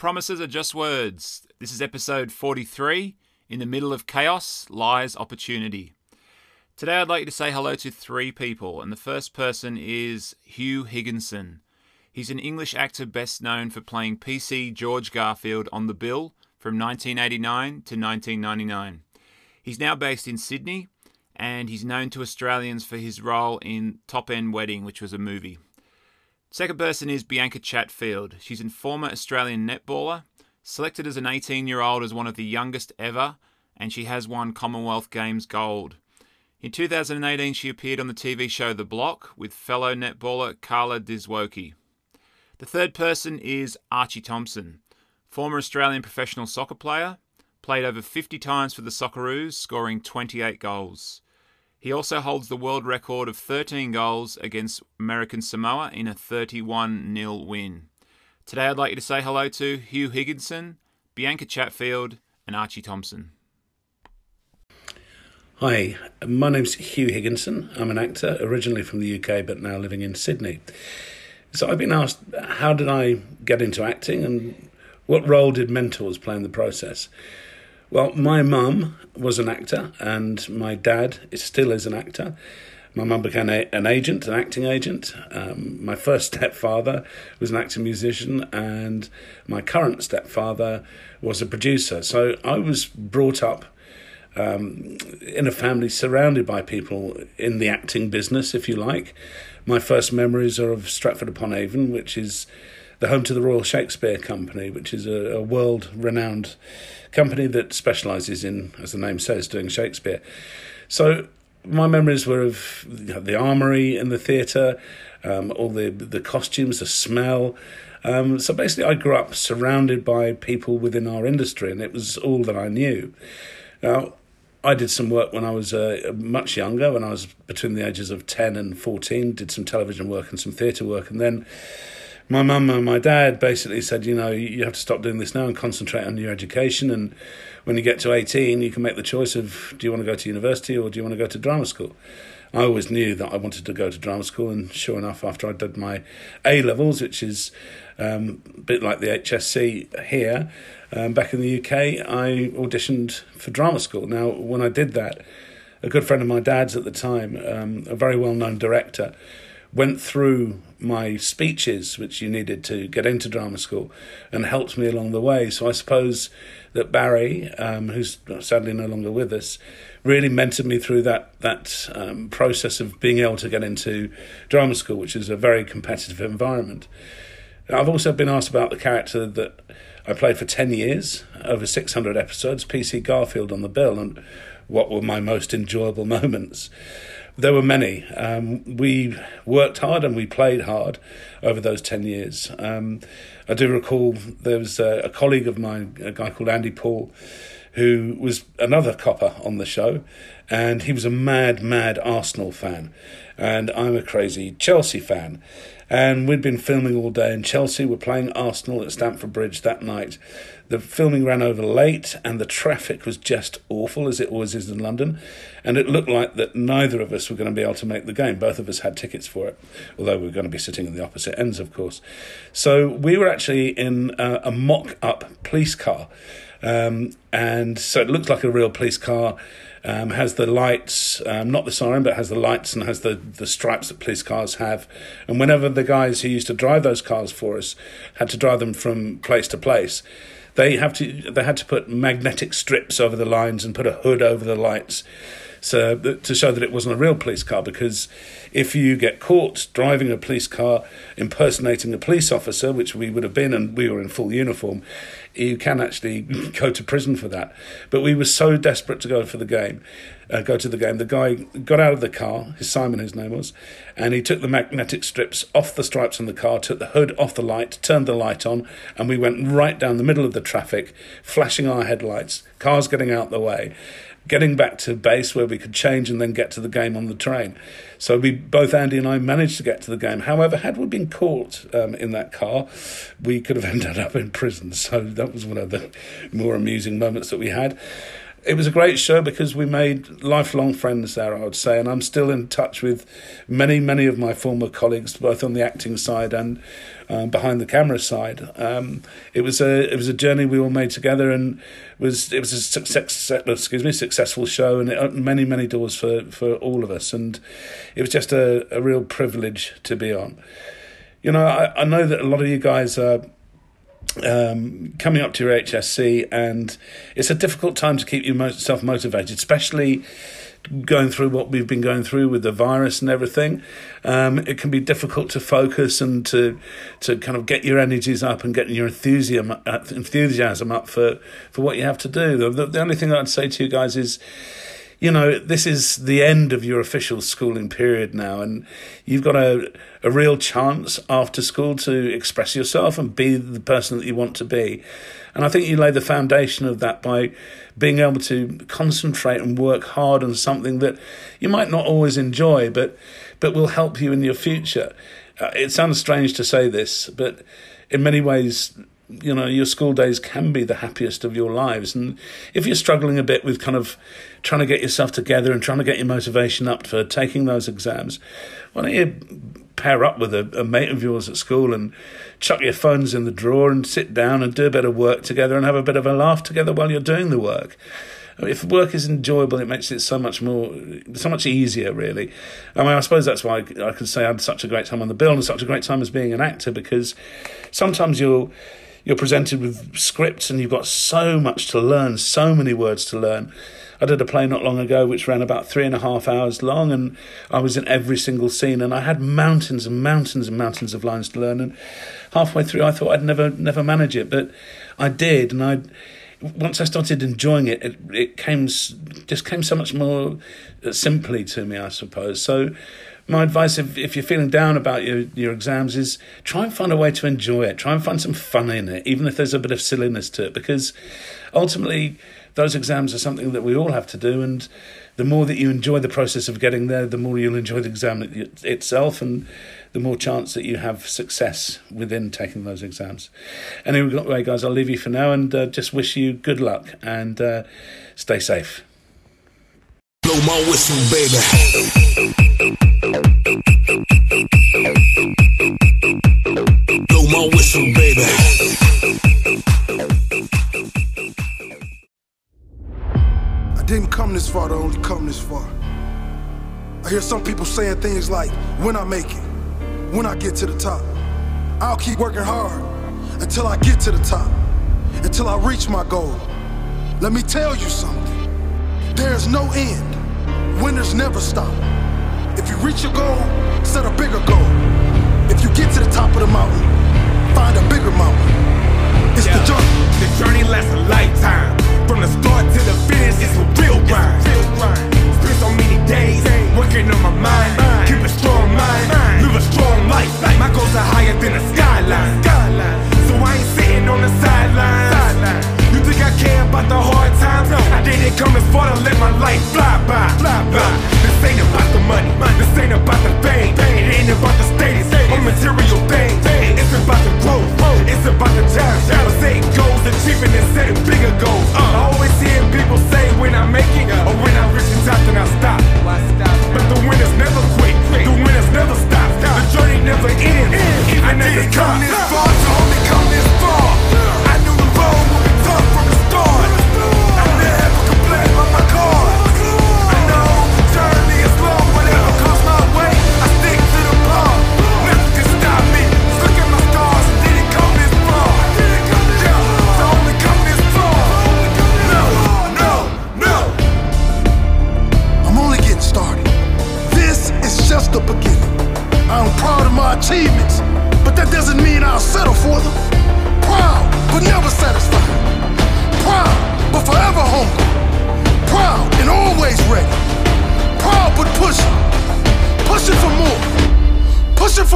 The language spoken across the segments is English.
Promises Are Just Words. This is episode 43. In the middle of chaos lies opportunity. Today I'd like you to say hello to three people, and the first person is Huw Higginson. He's an English actor best known for playing PC George Garfield on The Bill from 1989 to 1999. He's now based in Sydney, and he's known to Australians for his role in Top End Wedding, which was a movie. Second person is Bianca Chatfield. She's a former Australian netballer, selected as an 18 year old as one of the youngest ever, and she has won Commonwealth Games gold. In 2018, she appeared on the TV show The Block with fellow netballer Carla Dziwoki. The third person is Archie Thompson, former Australian professional soccer player, played over 50 times for the Socceroos, scoring 28 goals. He also holds the world record of 13 goals against American Samoa in a 31 0 win. Today I'd like you to say hello to Huw Higginson, Bianca Chatfield, and Archie Thompson. Hi, my name's Huw Higginson. I'm an actor, originally from the UK but now living in Sydney. So I've been asked, how did I get into acting and what role did mentors play in the process? Well, my mum was an actor, and my dad is, still is an actor. My mum became a, an agent, an acting agent. Um, my first stepfather was an acting musician, and my current stepfather was a producer. So I was brought up um, in a family surrounded by people in the acting business, if you like. My first memories are of Stratford upon Avon, which is the home to the Royal Shakespeare Company, which is a, a world renowned company that specialises in, as the name says, doing Shakespeare. So my memories were of the armory in the theatre, um, all the the costumes, the smell. Um, so basically, I grew up surrounded by people within our industry, and it was all that I knew. Now, I did some work when I was uh, much younger, when I was between the ages of 10 and 14, did some television work and some theatre work, and then my mum and my dad basically said, you know, you have to stop doing this now and concentrate on your education. And when you get to 18, you can make the choice of do you want to go to university or do you want to go to drama school? I always knew that I wanted to go to drama school, and sure enough, after I did my A levels, which is um, a bit like the HSC here, um, back in the UK, I auditioned for drama school. Now, when I did that, a good friend of my dad's at the time, um, a very well known director, went through my speeches, which you needed to get into drama school, and helped me along the way. So I suppose that Barry, um, who's sadly no longer with us, really mentored me through that that um, process of being able to get into drama school, which is a very competitive environment. I've also been asked about the character that I played for 10 years, over 600 episodes, PC Garfield on the bill, and what were my most enjoyable moments. There were many. Um, we worked hard and we played hard over those 10 years. Um, I do recall there was a, a, colleague of mine, a guy called Andy Paul, who was another copper on the show, and he was a mad, mad Arsenal fan. And I'm a crazy Chelsea fan. And we'd been filming all day in Chelsea. We're playing Arsenal at Stamford Bridge that night. The filming ran over late, and the traffic was just awful, as it always is in London. And it looked like that neither of us were going to be able to make the game. Both of us had tickets for it, although we were going to be sitting in the opposite ends, of course. So we were actually in a, a mock up police car. Um, and so it looked like a real police car um, has the lights, um, not the siren, but has the lights and has the, the stripes that police cars have. And whenever the guys who used to drive those cars for us had to drive them from place to place, they have to they had to put magnetic strips over the lines and put a hood over the lights so to show that it wasn't a real police car because if you get caught driving a police car impersonating a police officer which we would have been and we were in full uniform you can actually go to prison for that. But we were so desperate to go for the game uh, go to the game. The guy got out of the car his simon his name was and he took the magnetic strips off the stripes on the car took the hood off the light turned the light on and we went right down the middle of the traffic flashing our headlights cars getting out the way getting back to base where we could change and then get to the game on the train. So we both Andy and I managed to get to the game. However, had we been caught um, in that car, we could have ended up in prison. So that was one of the more amusing moments that we had. It was a great show because we made lifelong friends there, I would say, and I'm still in touch with many, many of my former colleagues, both on the acting side and um, behind the camera side. Um, it was a it was a journey we all made together, and was it was a success, excuse me successful show, and it opened many many doors for for all of us, and it was just a, a real privilege to be on. You know, I, I know that a lot of you guys are um, coming up to your HSC, and it's a difficult time to keep yourself motivated, especially going through what we've been going through with the virus and everything. Um, it can be difficult to focus and to to kind of get your energies up and get your enthusiasm uh, enthusiasm up for for what you have to do. The, the only thing I'd say to you guys is you know, this is the end of your official schooling period now, and you've got a, a real chance after school to express yourself and be the person that you want to be. And I think you lay the foundation of that by being able to concentrate and work hard on something that you might not always enjoy, but but will help you in your future. Uh, it sounds strange to say this, but in many ways, you know your school days can be the happiest of your lives and if you're struggling a bit with kind of trying to get yourself together and trying to get your motivation up for taking those exams why don't you pair up with a, a mate of yours at school and chuck your phones in the drawer and sit down and do a bit of work together and have a bit of a laugh together while you're doing the work if work is enjoyable, it makes it so much more, so much easier, really. I mean, I suppose that's why I, I can say I had such a great time on the bill and such a great time as being an actor because sometimes you'll you're presented with scripts and you've got so much to learn, so many words to learn. I did a play not long ago which ran about three and a half hours long, and I was in every single scene, and I had mountains and mountains and mountains of lines to learn. And halfway through, I thought I'd never never manage it, but I did, and I. Once I started enjoying it, it, it came just came so much more uh, simply to me, I suppose. So, my advice if, if you're feeling down about your, your exams is try and find a way to enjoy it. Try and find some fun in it, even if there's a bit of silliness to it, because ultimately those exams are something that we all have to do. And the more that you enjoy the process of getting there, the more you'll enjoy the exam itself, and the more chance that you have success within taking those exams. Anyway, guys, I'll leave you for now and uh, just wish you good luck and uh, stay safe. Blow my whistle, baby. Blow my whistle, baby. I didn't come this far to only come this far. I hear some people saying things like, when I make it, when I get to the top, I'll keep working hard until I get to the top, until I reach my goal. Let me tell you something. There's no end. Winners never stop. If you reach your goal, set a bigger goal. If you get to the top of the mountain, find a bigger mountain. It's yeah. the journey. The journey lasts a lifetime. From the start to the finish, it's a real grind. Real grind.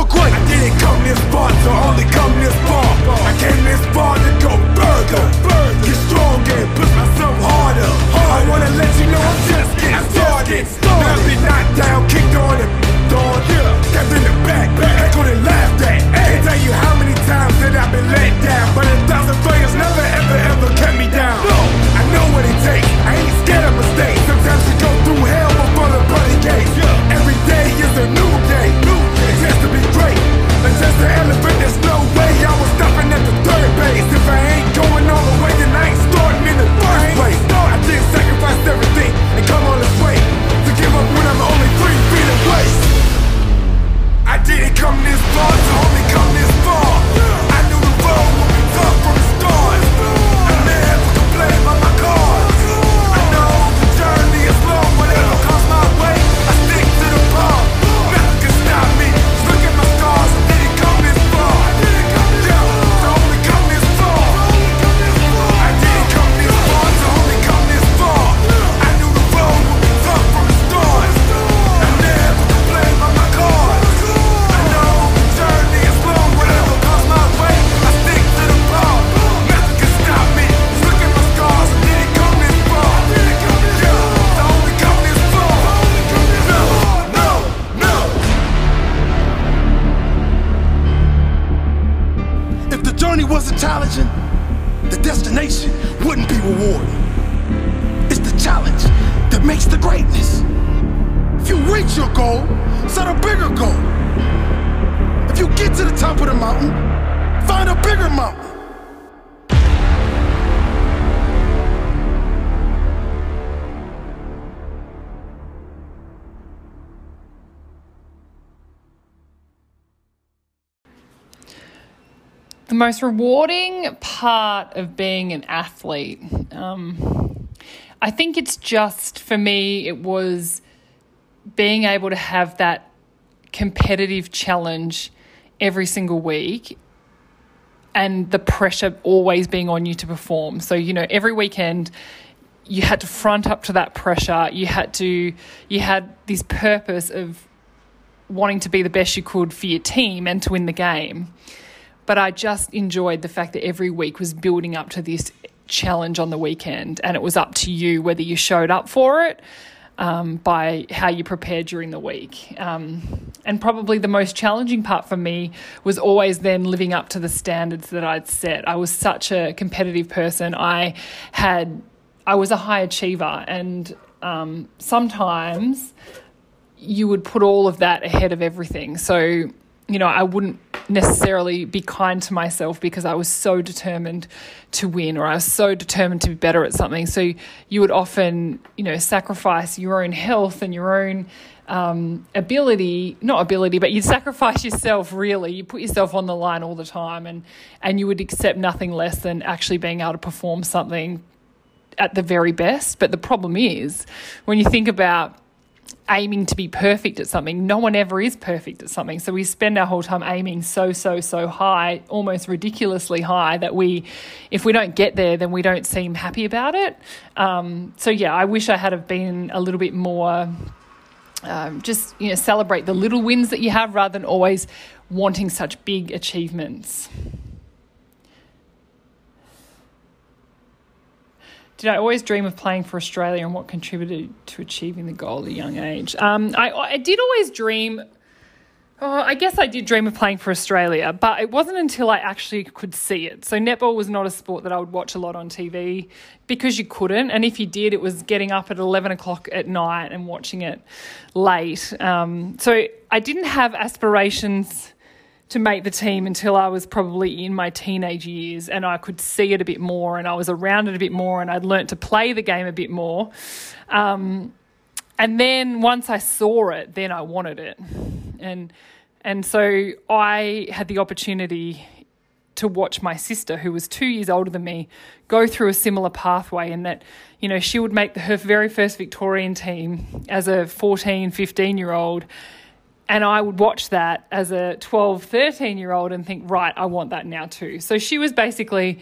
real quick I didn't come this far, to only come this far. I came this far to go further. Get stronger and push myself harder. I wanna let you know I'm just getting started. Now I've been knocked down, kicked on and on. Step in the back, back. on and laughed at Can't tell you how many times that I've been let down. Set a bigger goal. If you get to the top of the mountain, find a bigger mountain. The most rewarding part of being an athlete, um, I think it's just for me, it was being able to have that competitive challenge every single week and the pressure always being on you to perform. So, you know, every weekend you had to front up to that pressure. You had to, you had this purpose of wanting to be the best you could for your team and to win the game. But I just enjoyed the fact that every week was building up to this challenge on the weekend, and it was up to you whether you showed up for it um, by how you prepared during the week. Um, and probably the most challenging part for me was always then living up to the standards that I'd set. I was such a competitive person. I had, I was a high achiever, and um, sometimes you would put all of that ahead of everything. So you know, I wouldn't necessarily be kind to myself because I was so determined to win or I was so determined to be better at something. So you would often, you know, sacrifice your own health and your own um, ability, not ability, but you'd sacrifice yourself really. You put yourself on the line all the time and, and you would accept nothing less than actually being able to perform something at the very best. But the problem is when you think about aiming to be perfect at something. No one ever is perfect at something. So we spend our whole time aiming so, so, so high, almost ridiculously high, that we, if we don't get there, then we don't seem happy about it. Um, so yeah, I wish I had have been a little bit more. Um, just you know, celebrate the little wins that you have rather than always wanting such big achievements. Did I always dream of playing for Australia and what contributed to achieving the goal at a young age? Um, I, I did always dream. Oh, I guess I did dream of playing for Australia, but it wasn't until I actually could see it. So, netball was not a sport that I would watch a lot on TV because you couldn't. And if you did, it was getting up at 11 o'clock at night and watching it late. Um, so, I didn't have aspirations to make the team until I was probably in my teenage years and I could see it a bit more and I was around it a bit more and I'd learnt to play the game a bit more. Um, and then once I saw it, then I wanted it. And and so I had the opportunity to watch my sister, who was two years older than me, go through a similar pathway in that, you know, she would make her very first Victorian team as a 14, 15 year old and I would watch that as a 12, 13 year old and think, right, I want that now too. So she was basically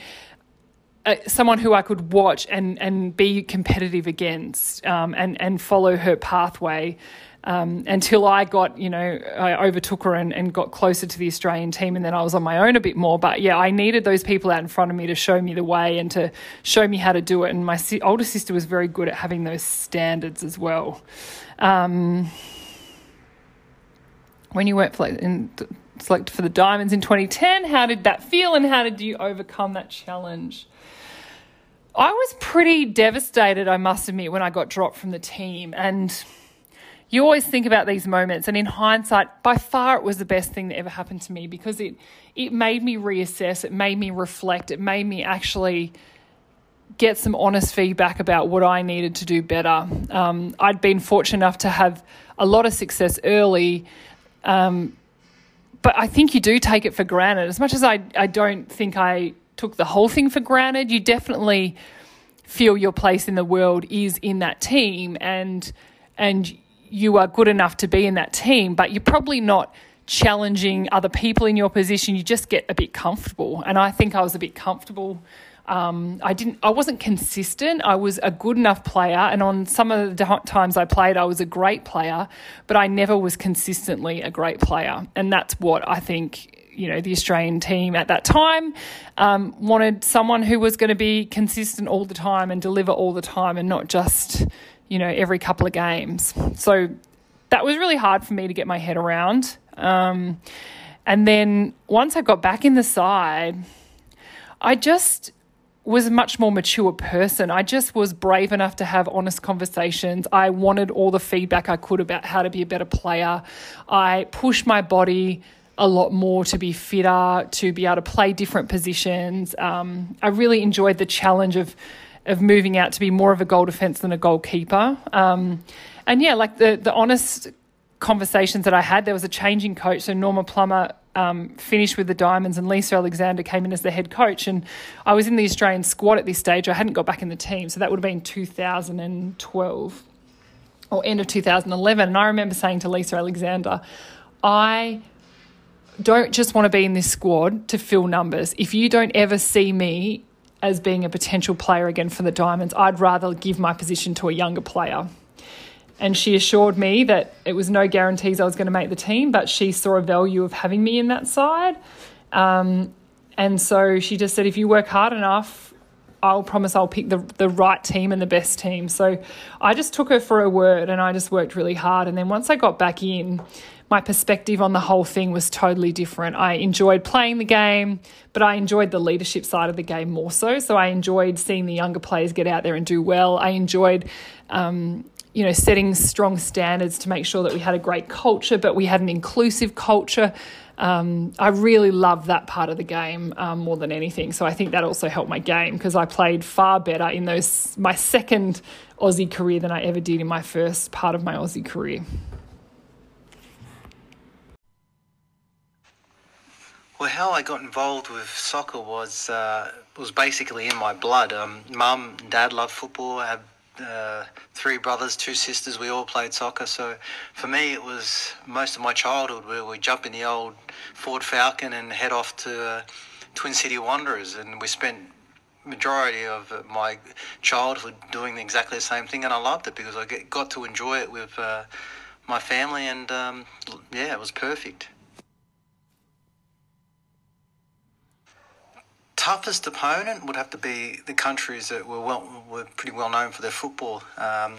uh, someone who I could watch and, and be competitive against um, and, and follow her pathway um, until I got, you know, I overtook her and, and got closer to the Australian team. And then I was on my own a bit more. But yeah, I needed those people out in front of me to show me the way and to show me how to do it. And my si- older sister was very good at having those standards as well. Um, when you weren't selected for the Diamonds in 2010, how did that feel and how did you overcome that challenge? I was pretty devastated, I must admit, when I got dropped from the team. And you always think about these moments, and in hindsight, by far it was the best thing that ever happened to me because it it made me reassess, it made me reflect, it made me actually get some honest feedback about what I needed to do better. Um, I'd been fortunate enough to have a lot of success early, um, but I think you do take it for granted. As much as I, I don't think I took the whole thing for granted, you definitely feel your place in the world is in that team and and you are good enough to be in that team, but you're probably not challenging other people in your position. You just get a bit comfortable. And I think I was a bit comfortable um, I didn't. I wasn't consistent. I was a good enough player, and on some of the times I played, I was a great player, but I never was consistently a great player, and that's what I think. You know, the Australian team at that time um, wanted someone who was going to be consistent all the time and deliver all the time, and not just you know every couple of games. So that was really hard for me to get my head around. Um, and then once I got back in the side I just was a much more mature person. I just was brave enough to have honest conversations. I wanted all the feedback I could about how to be a better player. I pushed my body a lot more to be fitter, to be able to play different positions. Um, I really enjoyed the challenge of of moving out to be more of a goal defence than a goalkeeper. Um, and yeah, like the the honest conversations that I had, there was a changing coach. So Norma Plummer um, finished with the Diamonds, and Lisa Alexander came in as the head coach. And I was in the Australian squad at this stage. I hadn't got back in the team, so that would have been 2012 or end of 2011. And I remember saying to Lisa Alexander, I don't just want to be in this squad to fill numbers. If you don't ever see me as being a potential player again for the Diamonds, I'd rather give my position to a younger player. And she assured me that it was no guarantees I was going to make the team, but she saw a value of having me in that side. Um, and so she just said, if you work hard enough, I'll promise I'll pick the, the right team and the best team. So I just took her for her word and I just worked really hard. And then once I got back in, my perspective on the whole thing was totally different. I enjoyed playing the game, but I enjoyed the leadership side of the game more so. So I enjoyed seeing the younger players get out there and do well. I enjoyed um, you know, setting strong standards to make sure that we had a great culture, but we had an inclusive culture. Um, I really loved that part of the game um, more than anything. So I think that also helped my game because I played far better in those my second Aussie career than I ever did in my first part of my Aussie career. Well, how I got involved with soccer was uh, was basically in my blood. Um, Mum and Dad loved football. I have uh, three brothers, two sisters. We all played soccer. So for me, it was most of my childhood where we jump in the old Ford Falcon and head off to uh, Twin City Wanderers, and we spent majority of my childhood doing exactly the same thing, and I loved it because I get, got to enjoy it with uh, my family, and um, yeah, it was perfect. Toughest opponent would have to be the countries that were well were pretty well known for their football. Um,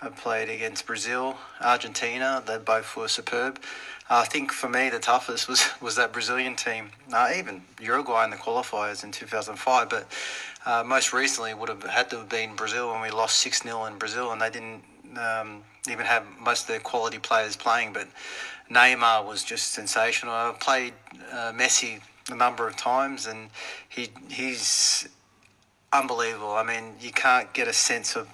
I played against Brazil, Argentina. They both were superb. I think for me the toughest was, was that Brazilian team. Uh, even Uruguay in the qualifiers in 2005, but uh, most recently would have had to have been Brazil when we lost six 0 in Brazil, and they didn't um, even have most of their quality players playing. But Neymar was just sensational. I played uh, Messi a number of times, and he he's unbelievable. I mean, you can't get a sense of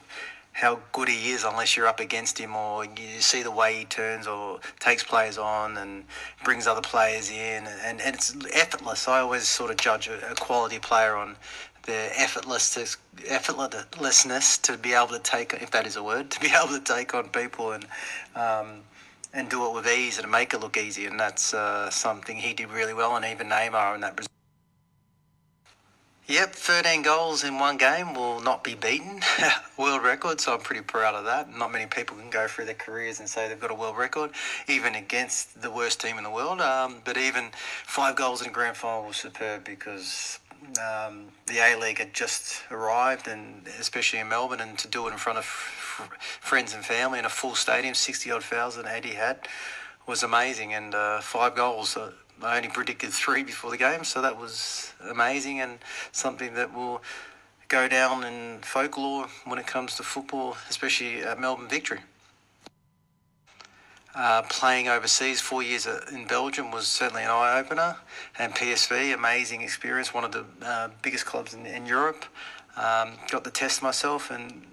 how good he is unless you're up against him or you see the way he turns or takes players on and brings other players in and, and it's effortless. I always sort of judge a, quality player on their effortless effortlessness to be able to take if that is a word to be able to take on people and um, and do it with ease and make it look easy. And that's uh, something he did really well, and even Neymar in that. Yep, 13 goals in one game will not be beaten. world record, so I'm pretty proud of that. Not many people can go through their careers and say they've got a world record, even against the worst team in the world. Um, but even five goals in a grand final was superb because um, the A League had just arrived, and especially in Melbourne, and to do it in front of friends and family in a full stadium, 60 odd thousand Etihad, was amazing. And uh, five goals. Uh, I only predicted three before the game, so that was amazing and something that will go down in folklore when it comes to football, especially at Melbourne Victory. Uh, playing overseas, four years in Belgium was certainly an eye opener, and PSV, amazing experience, one of the uh, biggest clubs in, in Europe. Um, got to test myself and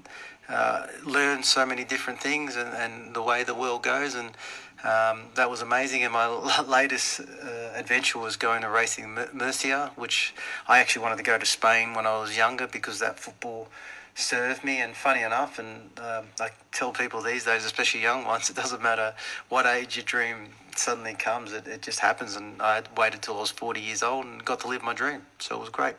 uh, learn so many different things and, and the way the world goes, and um, that was amazing. And my latest uh, adventure was going to Racing Murcia, which I actually wanted to go to Spain when I was younger because that football served me. And funny enough, and um, I tell people these days, especially young ones, it doesn't matter what age your dream suddenly comes, it, it just happens. And I waited till I was 40 years old and got to live my dream. So it was great.